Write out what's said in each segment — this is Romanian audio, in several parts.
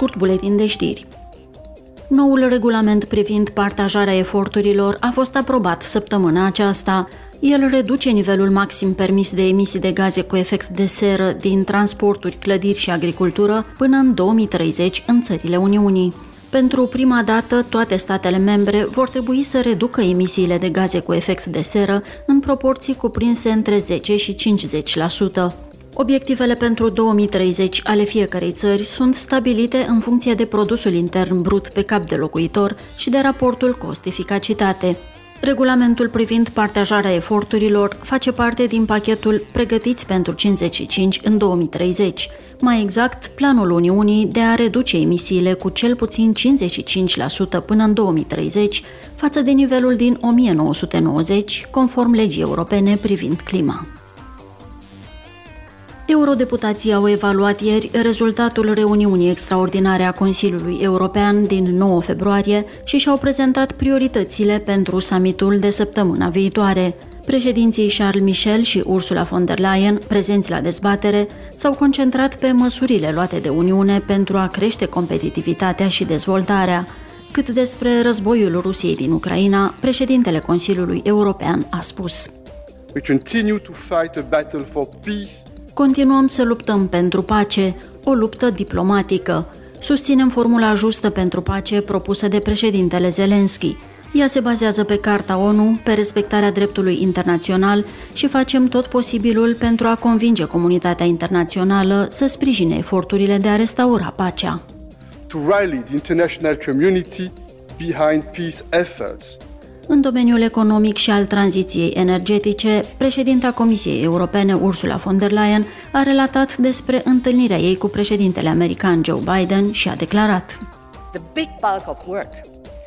scurt buletin de știri. Noul regulament privind partajarea eforturilor a fost aprobat săptămâna aceasta. El reduce nivelul maxim permis de emisii de gaze cu efect de seră din transporturi, clădiri și agricultură până în 2030 în țările Uniunii. Pentru prima dată, toate statele membre vor trebui să reducă emisiile de gaze cu efect de seră în proporții cuprinse între 10 și 50%. Obiectivele pentru 2030 ale fiecarei țări sunt stabilite în funcție de produsul intern brut pe cap de locuitor și de raportul cost-eficacitate. Regulamentul privind partajarea eforturilor face parte din pachetul Pregătiți pentru 55 în 2030, mai exact planul Uniunii de a reduce emisiile cu cel puțin 55% până în 2030 față de nivelul din 1990, conform legii europene privind clima. Eurodeputații au evaluat ieri rezultatul reuniunii extraordinare a Consiliului European din 9 februarie și și-au prezentat prioritățile pentru summitul de săptămâna viitoare. Președinții Charles Michel și Ursula von der Leyen, prezenți la dezbatere, s-au concentrat pe măsurile luate de Uniune pentru a crește competitivitatea și dezvoltarea. Cât despre războiul Rusiei din Ucraina, președintele Consiliului European a spus: We continue to fight a battle for peace Continuăm să luptăm pentru pace, o luptă diplomatică. Susținem formula justă pentru pace propusă de președintele Zelensky. Ea se bazează pe Carta ONU, pe respectarea dreptului internațional și facem tot posibilul pentru a convinge comunitatea internațională să sprijine eforturile de a restaura pacea. To rally the international community behind peace efforts în domeniul economic și al tranziției energetice, președinta Comisiei Europene Ursula von der Leyen a relatat despre întâlnirea ei cu președintele american Joe Biden și a declarat The big bulk of work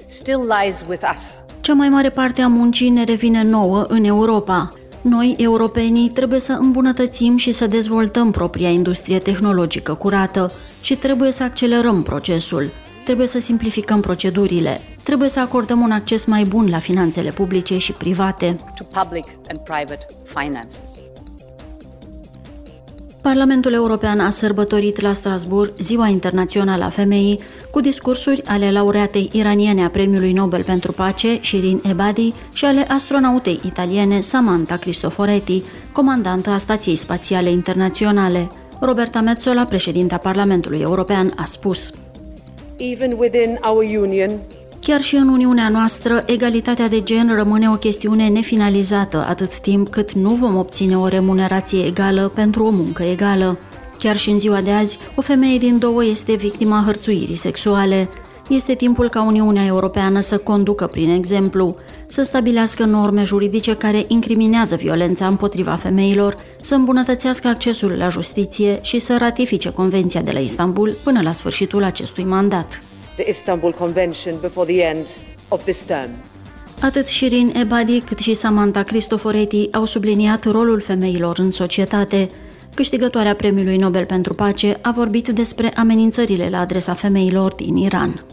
still lies with us. Cea mai mare parte a muncii ne revine nouă în Europa. Noi, europenii, trebuie să îmbunătățim și să dezvoltăm propria industrie tehnologică curată și trebuie să accelerăm procesul. Trebuie să simplificăm procedurile, trebuie să acordăm un acces mai bun la finanțele publice și private. To public and private finances. Parlamentul European a sărbătorit la Strasbourg Ziua Internațională a Femeii cu discursuri ale laureatei iraniene a Premiului Nobel pentru Pace, Shirin Ebadi, și ale astronautei italiene Samantha Cristoforetti, comandantă a Stației Spațiale Internaționale. Roberta Metzola, președinta Parlamentului European, a spus Even within our union, Chiar și în Uniunea noastră, egalitatea de gen rămâne o chestiune nefinalizată atât timp cât nu vom obține o remunerație egală pentru o muncă egală. Chiar și în ziua de azi, o femeie din două este victima hărțuirii sexuale. Este timpul ca Uniunea Europeană să conducă prin exemplu, să stabilească norme juridice care incriminează violența împotriva femeilor, să îmbunătățească accesul la justiție și să ratifice Convenția de la Istanbul până la sfârșitul acestui mandat the Istanbul Convention before the end of this term. Atât Shirin Ebadi cât și Samantha Cristoforetti au subliniat rolul femeilor în societate. Câștigătoarea Premiului Nobel pentru Pace a vorbit despre amenințările la adresa femeilor din Iran.